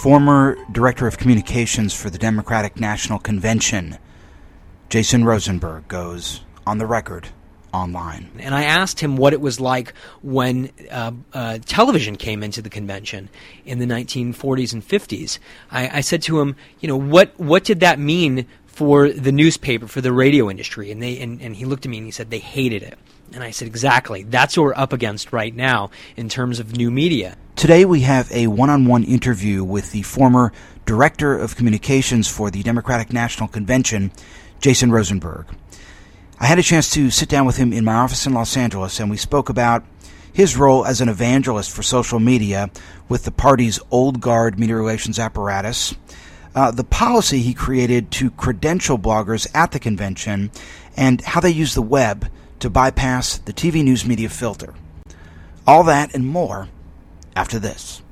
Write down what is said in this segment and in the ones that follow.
former director of communications for the Democratic National Convention, Jason Rosenberg, goes on the record online. And I asked him what it was like when uh, uh, television came into the convention in the 1940s and 50s. I, I said to him, you know, what what did that mean for the newspaper, for the radio industry? And they and, and he looked at me and he said they hated it. And I said, exactly. That's what we're up against right now in terms of new media. Today we have a one on one interview with the former Director of Communications for the Democratic National Convention, Jason Rosenberg. I had a chance to sit down with him in my office in Los Angeles, and we spoke about his role as an evangelist for social media with the party's old guard media relations apparatus, uh, the policy he created to credential bloggers at the convention, and how they use the web to bypass the TV news media filter. All that and more after this.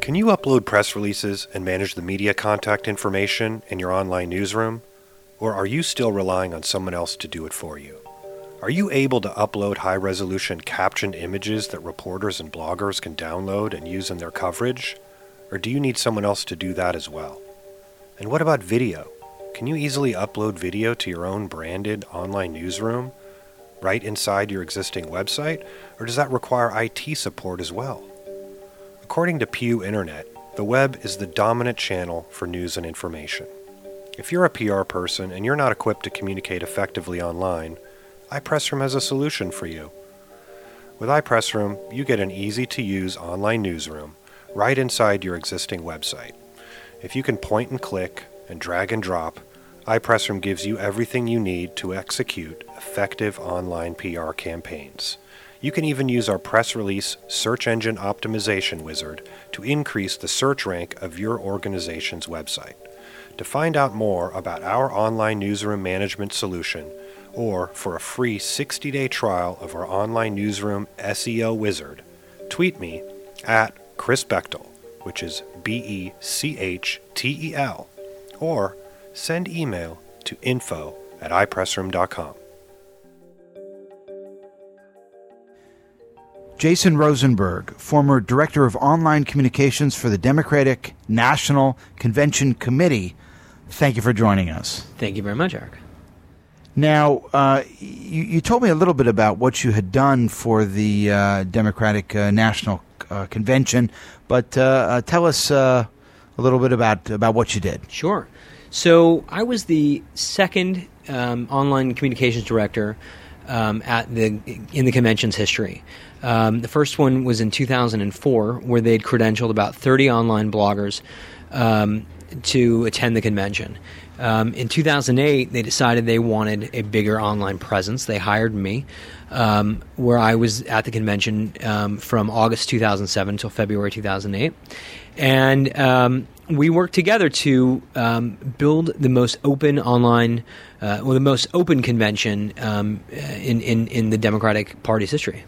Can you upload press releases and manage the media contact information in your online newsroom? Or are you still relying on someone else to do it for you? Are you able to upload high resolution captioned images that reporters and bloggers can download and use in their coverage? Or do you need someone else to do that as well? And what about video? Can you easily upload video to your own branded online newsroom right inside your existing website, or does that require IT support as well? According to Pew Internet, the web is the dominant channel for news and information. If you're a PR person and you're not equipped to communicate effectively online, iPressroom has a solution for you. With iPressroom, you get an easy to use online newsroom right inside your existing website. If you can point and click and drag and drop, iPressroom gives you everything you need to execute effective online PR campaigns. You can even use our press release search engine optimization wizard to increase the search rank of your organization's website. To find out more about our online newsroom management solution, or for a free 60 day trial of our online newsroom SEO wizard, tweet me at Chris Bechtel, which is B E C H T E L, or send email to info at ipressroom.com. Jason Rosenberg, former Director of Online Communications for the Democratic National Convention Committee, thank you for joining us. Thank you very much, Eric. Now, uh, you, you, told me a little bit about what you had done for the uh, Democratic uh, National uh, Convention, but uh, uh, tell us a little bit about, about what you did. Sure. So I was the second um, online communications director um, at the in the convention's history. Um, the first one was in 2004, where they'd credentialed about 30 online bloggers um, to attend the convention. Um, in 2008, they decided they wanted a bigger online presence. They hired me, um, where I was at the convention from August 2007 until February 2008. And we worked together to um, build the most open online, uh, or the most open convention um, in, in, in the Democratic Party's history.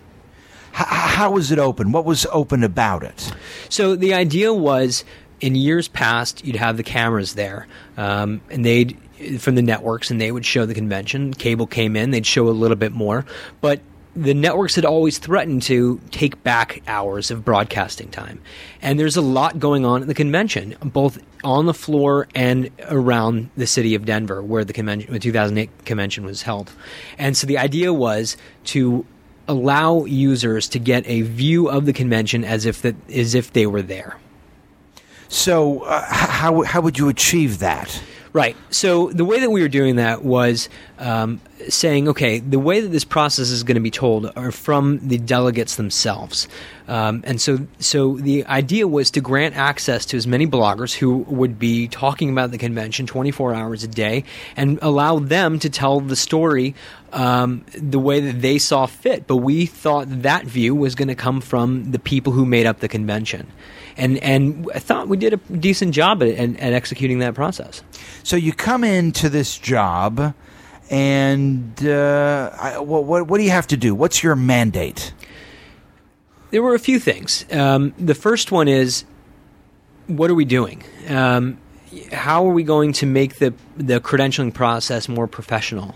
How, how was it open? What was open about it? So the idea was, in years past, you'd have the cameras there, um, and they'd from the networks, and they would show the convention. Cable came in, they'd show a little bit more, but the networks had always threatened to take back hours of broadcasting time. And there's a lot going on at the convention, both on the floor and around the city of Denver, where the convention, the 2008 convention was held. And so the idea was to allow users to get a view of the convention as if that as if they were there. So, uh, how how would you achieve that? Right. So the way that we were doing that was um, saying, okay, the way that this process is going to be told are from the delegates themselves. Um, and so, so the idea was to grant access to as many bloggers who would be talking about the convention 24 hours a day and allow them to tell the story um, the way that they saw fit. But we thought that view was going to come from the people who made up the convention and and I thought we did a decent job at, at, at executing that process. So you come into this job, and uh, I, what, what, do you have to do? What's your mandate? There were a few things. Um, the first one is, what are we doing? Um, how are we going to make the the credentialing process more professional?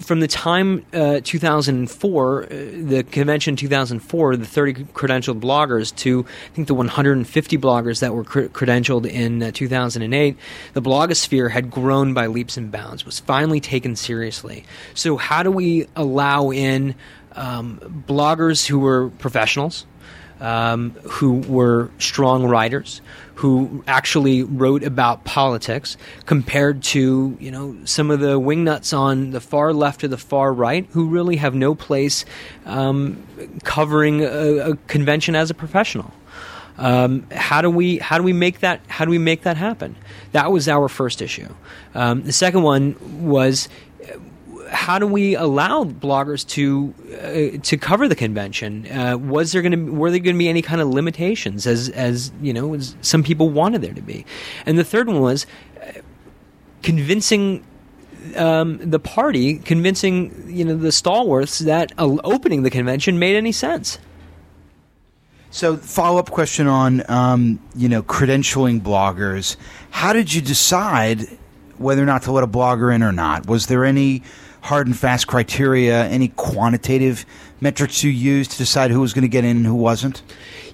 From the time uh, 2004, uh, the convention 2004, the 30 credentialed bloggers to I think the 150 bloggers that were cr- credentialed in uh, 2008, the blogosphere had grown by leaps and bounds. Was finally taken seriously. So how do we allow in um, bloggers who were professionals? Um, who were strong writers, who actually wrote about politics, compared to you know some of the wingnuts on the far left or the far right, who really have no place um, covering a, a, convention as a professional. Um, how do we how do we make that how do we make that happen? That was our first issue. Um, the second one was how do we allow bloggers to uh, to cover the convention? Uh, was there going to were there going to be any kind of limitations as as you know as some people wanted there to be? And the third one was uh, convincing um, the party, convincing you know the stalwarts that opening the convention made any sense. So, follow up question on um, you know credentialing bloggers. How did you decide whether or not to let a blogger in or not? Was there any hard and fast criteria, any quantitative metrics you used to decide who was going to get in and who wasn't?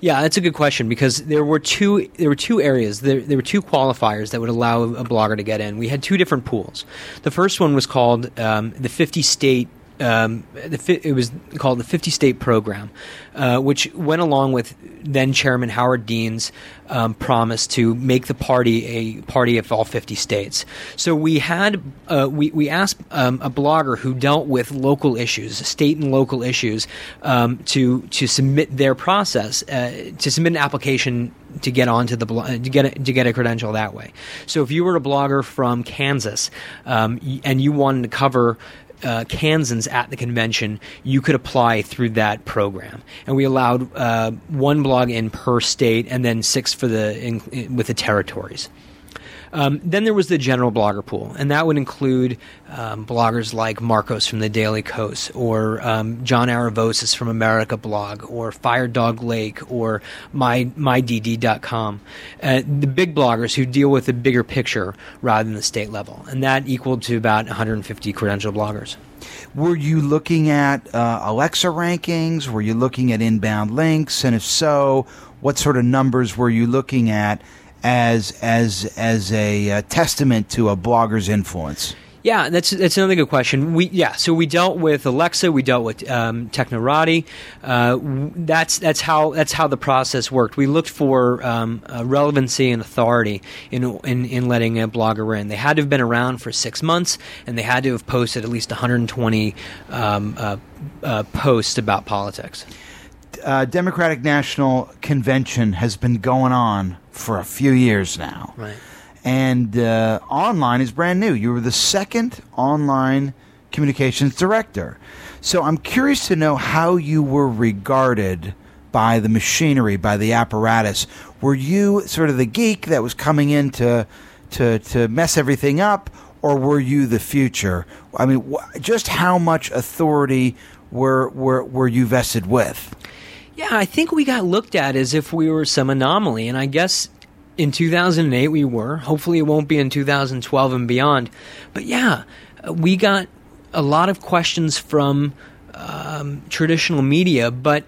Yeah, that's a good question because there were two there were two areas there, there were two qualifiers that would allow a blogger to get in. We had two different pools. The first one was called um, the 50 state um, the, it was called the 50 State Program, uh, which went along with then Chairman Howard Dean's um, promise to make the party a party of all 50 states. So we had uh, we we asked um, a blogger who dealt with local issues, state and local issues, um, to to submit their process uh, to submit an application to get onto the to get a, to get a credential that way. So if you were a blogger from Kansas um, and you wanted to cover uh, Kansans at the convention, you could apply through that program. And we allowed uh, one blog in per state, and then six for the in, in, with the territories. Um, then there was the general blogger pool, and that would include um, bloggers like Markos from the Daily Kos, or um, John Aravosis from America Blog, or Fire Dog Lake, or My MyDD.com. Uh, the big bloggers who deal with the bigger picture rather than the state level, and that equaled to about 150 credential bloggers. Were you looking at uh, Alexa rankings? Were you looking at inbound links? And if so, what sort of numbers were you looking at as as as a uh, testament to a blogger's influence? Yeah, that's that's another good question. We yeah, so we dealt with Alexa, we dealt with um, Technorati. Uh, that's that's how that's how the process worked. We looked for um, uh, relevancy and authority in, in in letting a blogger in. They had to have been around for six months, and they had to have posted at least 120 um, uh, uh, posts about politics. Uh, Democratic National Convention has been going on for a few years now. Right. And uh, online is brand new. You were the second online communications director. So I'm curious to know how you were regarded by the machinery, by the apparatus. Were you sort of the geek that was coming in to, to, to mess everything up, or were you the future? I mean, wh- just how much authority were, were, were you vested with? Yeah, I think we got looked at as if we were some anomaly, and I guess in 2008 we were. Hopefully, it won't be in 2012 and beyond. But yeah, we got a lot of questions from um, traditional media, but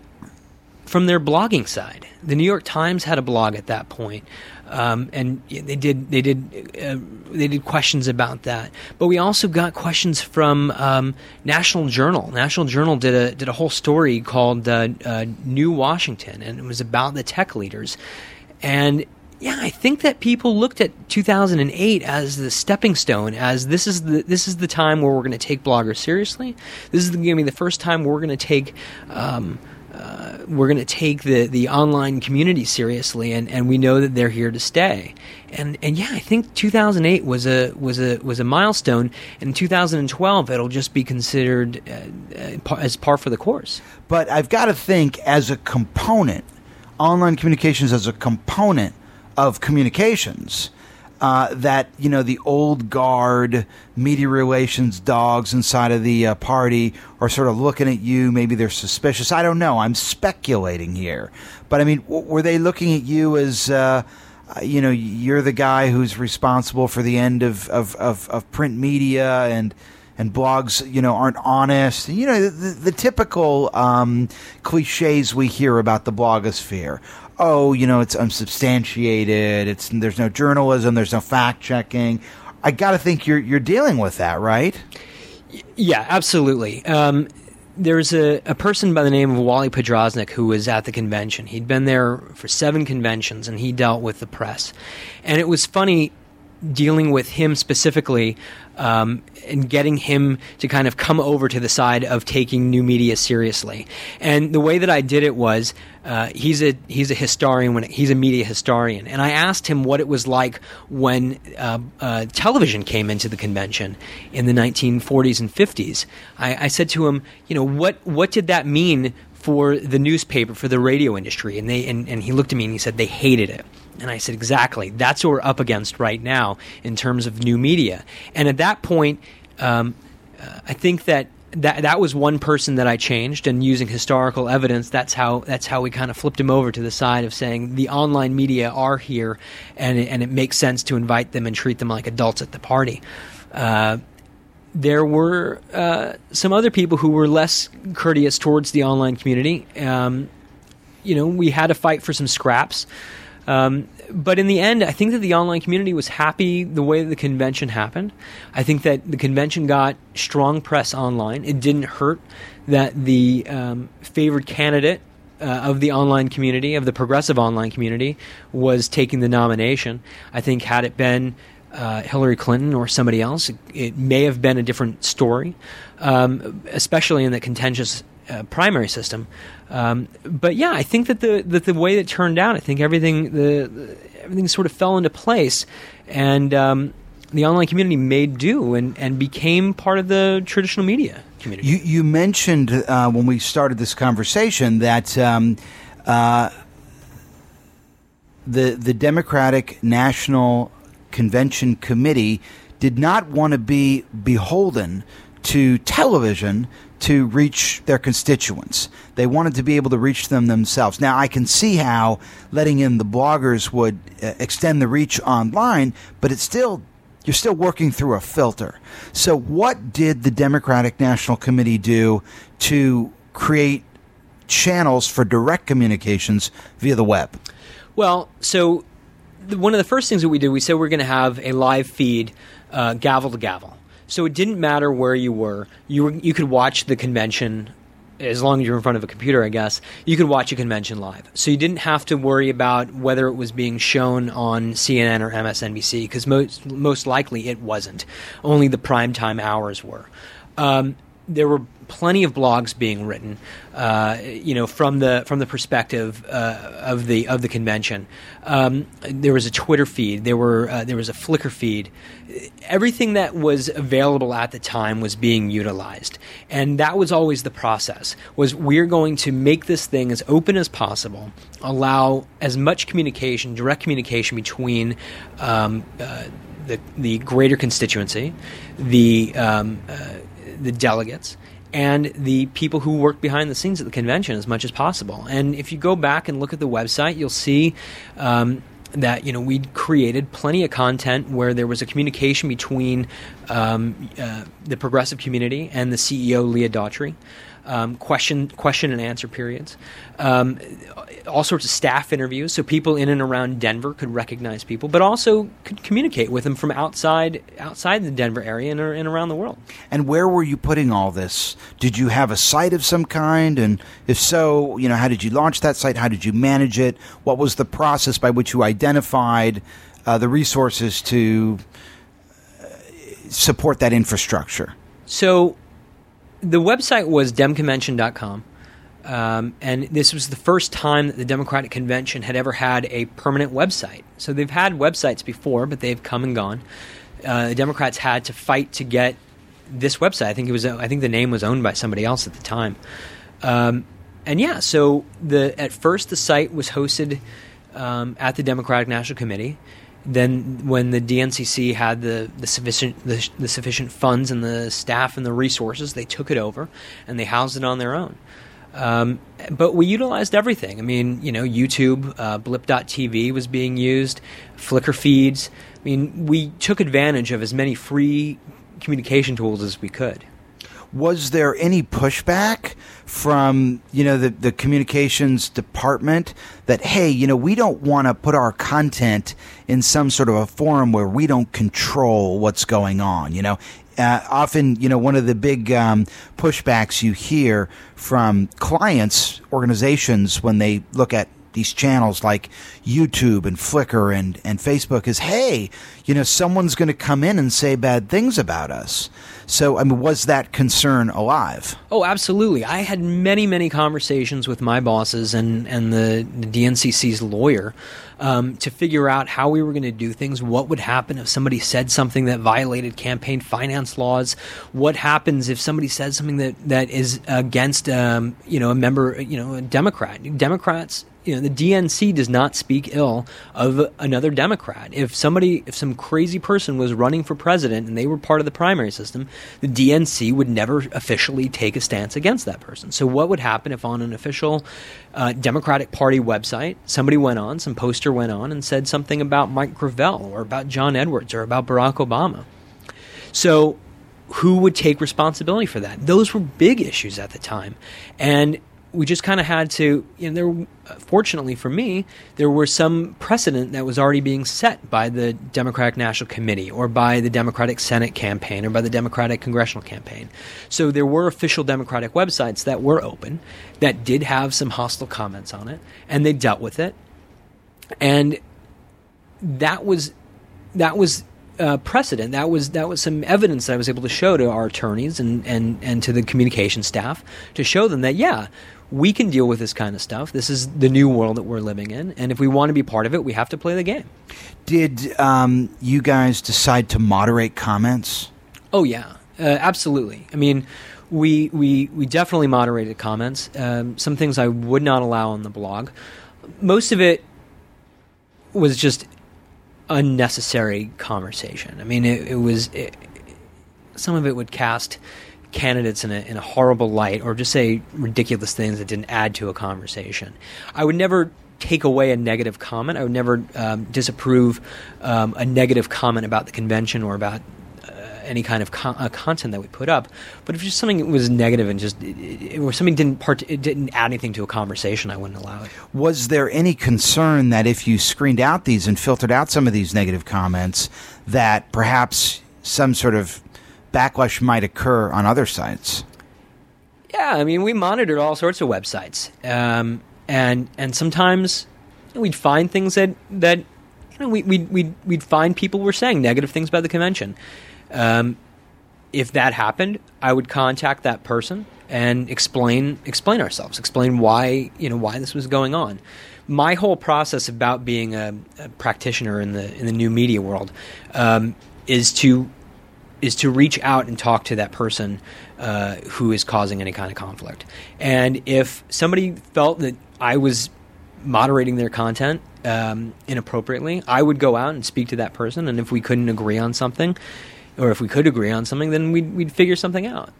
from their blogging side. The New York Times had a blog at that point, um, and they did they did uh, they did questions about that. But we also got questions from um, National Journal. National Journal did a did a whole story called uh, uh, "New Washington," and it was about the tech leaders. And yeah, I think that people looked at 2008 as the stepping stone, as this is the this is the time where we're going to take bloggers seriously. This is going to be the first time we're going to take. Um, uh, we're going to take the, the online community seriously, and, and we know that they're here to stay. And and yeah, I think 2008 was a was a was a milestone. and 2012, it'll just be considered uh, uh, as par for the course. But I've got to think as a component, online communications as a component of communications. Uh, that you know the old guard media relations dogs inside of the uh, party are sort of looking at you. Maybe they're suspicious. I don't know. I'm speculating here, but I mean, w- were they looking at you as uh, uh, you know you're the guy who's responsible for the end of of, of, of print media and and blogs, you know, aren't honest. You know, the, the typical um, cliches we hear about the blogosphere oh, you know, it's unsubstantiated. It's there's no journalism. There's no fact checking. I got to think you're you're dealing with that, right? Yeah, absolutely. Um, there's a, a person by the name of Wally Podrosnik who was at the convention. He'd been there for seven conventions and he dealt with the press. And it was funny dealing with him specifically um, and getting him to kind of come over to the side of taking new media seriously. And the way that I did it was uh, he's a he's a historian when he's a media historian, and I asked him what it was like when uh, uh, television came into the convention in the 1940s and 50s. I, I said to him, you know, what what did that mean for the newspaper, for the radio industry? And they and, and he looked at me and he said they hated it. And I said, exactly. That's what we're up against right now in terms of new media. And at that point, um, uh, I think that that that was one person that I changed, and using historical evidence, that's how that's how we kind of flipped him over to the side of saying the online media are here, and it, and it makes sense to invite them and treat them like adults at the party. Uh, there were uh, some other people who were less courteous towards the online community. Um, you know, we had to fight for some scraps. Um, but in the end, I think that the online community was happy the way that the convention happened. I think that the convention got strong press online. It didn't hurt that the um, favored candidate uh, of the online community, of the progressive online community, was taking the nomination. I think had it been uh, Hillary Clinton or somebody else, it, it, may have been a different story, um, especially in the contentious uh, primary system. Um, but yeah, I think that the that the way it turned out, I think everything the, the everything sort of fell into place, and um, the online community made do and, and became part of the traditional media community. You, you mentioned uh, when we started this conversation that. Um, uh, the the Democratic National Convention Committee did not want to be beholden to television to reach their constituents. They wanted to be able to reach them themselves. Now, I can see how letting in the bloggers would uh, extend the reach online, but it's still you're still working through a filter. So, what did the Democratic National Committee do to create channels for direct communications via the web? Well, so one of the first things that we did, we said we're going to have a live feed, uh, gavel to gavel. So it didn't matter where you were. You were, you could watch the convention as long as you're in front of a computer, I guess, you could watch a convention live. So you didn't have to worry about whether it was being shown on CNN or MSNBC because most most likely it wasn't. Only the prime time hours were. Um, there were plenty of blogs being written, uh, you know, from the from the perspective uh, of the of the convention. Um, there was a Twitter feed. There were uh, there was a Flickr feed. Everything that was available at the time was being utilized, and that was always the process. Was we're going to make this thing as open as possible, allow as much communication, direct communication between. Um, uh, the, the greater constituency, the um, uh, the delegates, and the people who work behind the scenes at the convention as much as possible. And if you go back and look at the website, you'll see um, that you know we created plenty of content where there was a communication between um, uh, the progressive community and the CEO Leah Daughtry. Um, question question and answer periods, um, all sorts of staff interviews, so people in and around Denver could recognize people, but also could communicate with them from outside outside the Denver area and, and around the world. And where were you putting all this? Did you have a site of some kind? And if so, you know, how did you launch that site? How did you manage it? What was the process by which you identified uh, the resources to uh, support that infrastructure? So the website was demconvention.com. Um, and this was the first time that the Democratic Convention had ever had a permanent website. So they've had websites before, but they've come and gone. Uh, the Democrats had to fight to get this website. I think it was. I think the name was owned by somebody else at the time. Um, and yeah, so the at first the site was hosted um, at the Democratic National Committee. Then, when the DNCC had the, the sufficient the, the, sufficient funds and the staff and the resources, they took it over and they housed it on their own. Um, but we utilized everything. I mean, you know, YouTube, uh, Blip.tv was being used, Flickr feeds. I mean, we took advantage of as many free communication tools as we could was there any pushback from you know the, the communications department that hey you know we don't want to put our content in some sort of a forum where we don't control what's going on you know? Uh, often you know one of the big um, pushbacks you hear from clients organizations when they look at these channels like YouTube and Flickr and, and Facebook is, hey, you know, someone's going to come in and say bad things about us. So, I mean, was that concern alive? Oh, absolutely. I had many, many conversations with my bosses and, and the, the DNCC's lawyer um, to figure out how we were going to do things. What would happen if somebody said something that violated campaign finance laws? What happens if somebody says something that, that is against, um, you know, a member, you know, a Democrat? Democrats you know the DNC does not speak ill of another Democrat. If somebody, if some crazy person was running for president and they were part of the primary system, the DNC would never officially take a stance against that person. So what would happen if on an official uh, Democratic Party website somebody went on, some poster went on and said something about Mike Gravel or about John Edwards or about Barack Obama? So who would take responsibility for that? Those were big issues at the time, and we just kind of had to, you know, there, fortunately for me, there were some precedent that was already being set by the Democratic National Committee or by the Democratic Senate campaign or by the Democratic Congressional campaign. So there were official Democratic websites that were open that did have some hostile comments on it, and they dealt with it. And that was that was uh, precedent. That was that was some evidence that I was able to show to our attorneys and, and, and to the communication staff to show them that yeah, we can deal with this kind of stuff. This is the new world that we're living in, and if we want to be part of it, we have to play the game. Did um, you guys decide to moderate comments? Oh yeah, uh, absolutely. I mean, we we we definitely moderated comments. Um, some things I would not allow on the blog. Most of it was just unnecessary conversation. I mean, it, it was it, some of it would cast candidates in a, in a horrible light or just say ridiculous things that didn't add to a conversation. I would never take away a negative comment. I would never um, disapprove um, a negative comment about the convention or about any kind of uh, content that we put up. But if just something was negative and just it, or something didn't part, it didn't add anything to a conversation, I wouldn't allow it. Was there any concern that if you screened out these and filtered out some of these negative comments, that perhaps some sort of backlash might occur on other sites. Yeah, I mean, we monitored all sorts of websites, um, and and sometimes we'd find things that that you know we we we'd, we'd find people were saying negative things about the convention. Um, if that happened, I would contact that person and explain explain ourselves, explain why you know why this was going on. My whole process about being a, a practitioner in the in the new media world um, is to is to reach out and talk to that person uh, who is causing any kind of conflict. And if somebody felt that I was moderating their content um, inappropriately, I would go out and speak to that person. And if we couldn't agree on something, or if we could agree on something, then we'd, we'd figure something out.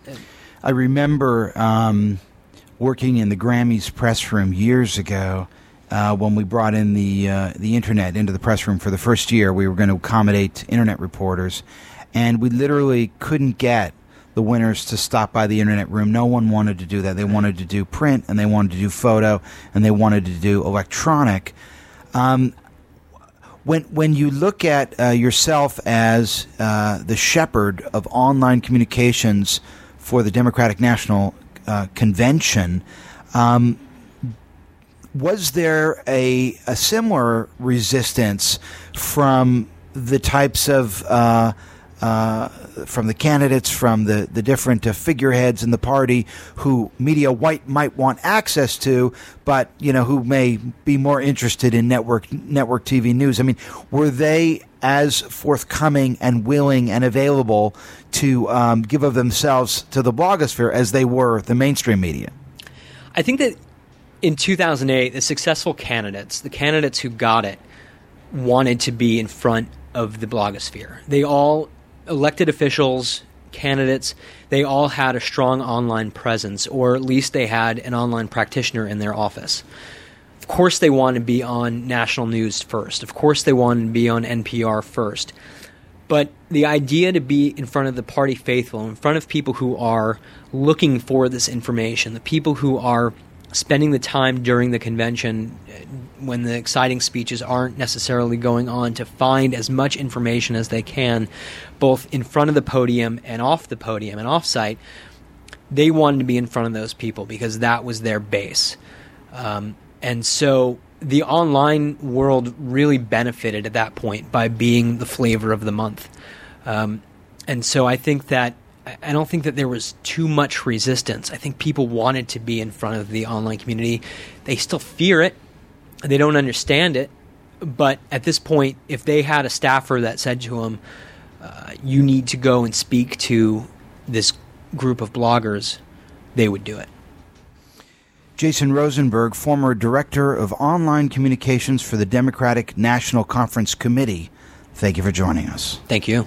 I remember um, working in the Grammys press room years ago. Uh, when we brought in the uh, the internet into the press room for the first year, we were going to accommodate internet reporters, and we literally couldn't get the winners to stop by the internet room. No one wanted to do that. They wanted to do print and they wanted to do photo and they wanted to do electronic. Um, when when you look at uh, yourself as uh, the shepherd of online communications for the Democratic National uh, Convention, um, was there a, a similar resistance from the types of uh, from the candidates, from the, the different uh, figureheads in the party who media white might want access to, but you know who may be more interested in network network TV news. I mean, were they as forthcoming and willing and available to um, give of themselves to the blogosphere as they were the mainstream media? I think that in 2008, the successful candidates, the candidates who got it, wanted to be in front of the blogosphere. They all elected officials, candidates, they all had a strong online presence, or at least they had an online practitioner in their office. Of course, they wanted to be on national news first. Of course, they wanted to be on NPR first. But the idea to be in front of the party faithful, in front of people who are looking for this information, the people who are spending the time during the convention when the exciting speeches aren't necessarily going on to find as much information as they can, both in front of the podium and off the podium and off site. They wanted to be in front of those people because that was their base. Um, and so the online world really benefited at that point by being the flavor of the month. Um, and so I think that I don't think that there was too much resistance. I think people wanted to be in front of the online community. They still fear it, they don't understand it. But at this point, if they had a staffer that said to them, uh, you need to go and speak to this group of bloggers, they would do it. Jason Rosenberg, former director of online communications for the Democratic National Conference Committee, thank you for joining us. Thank you.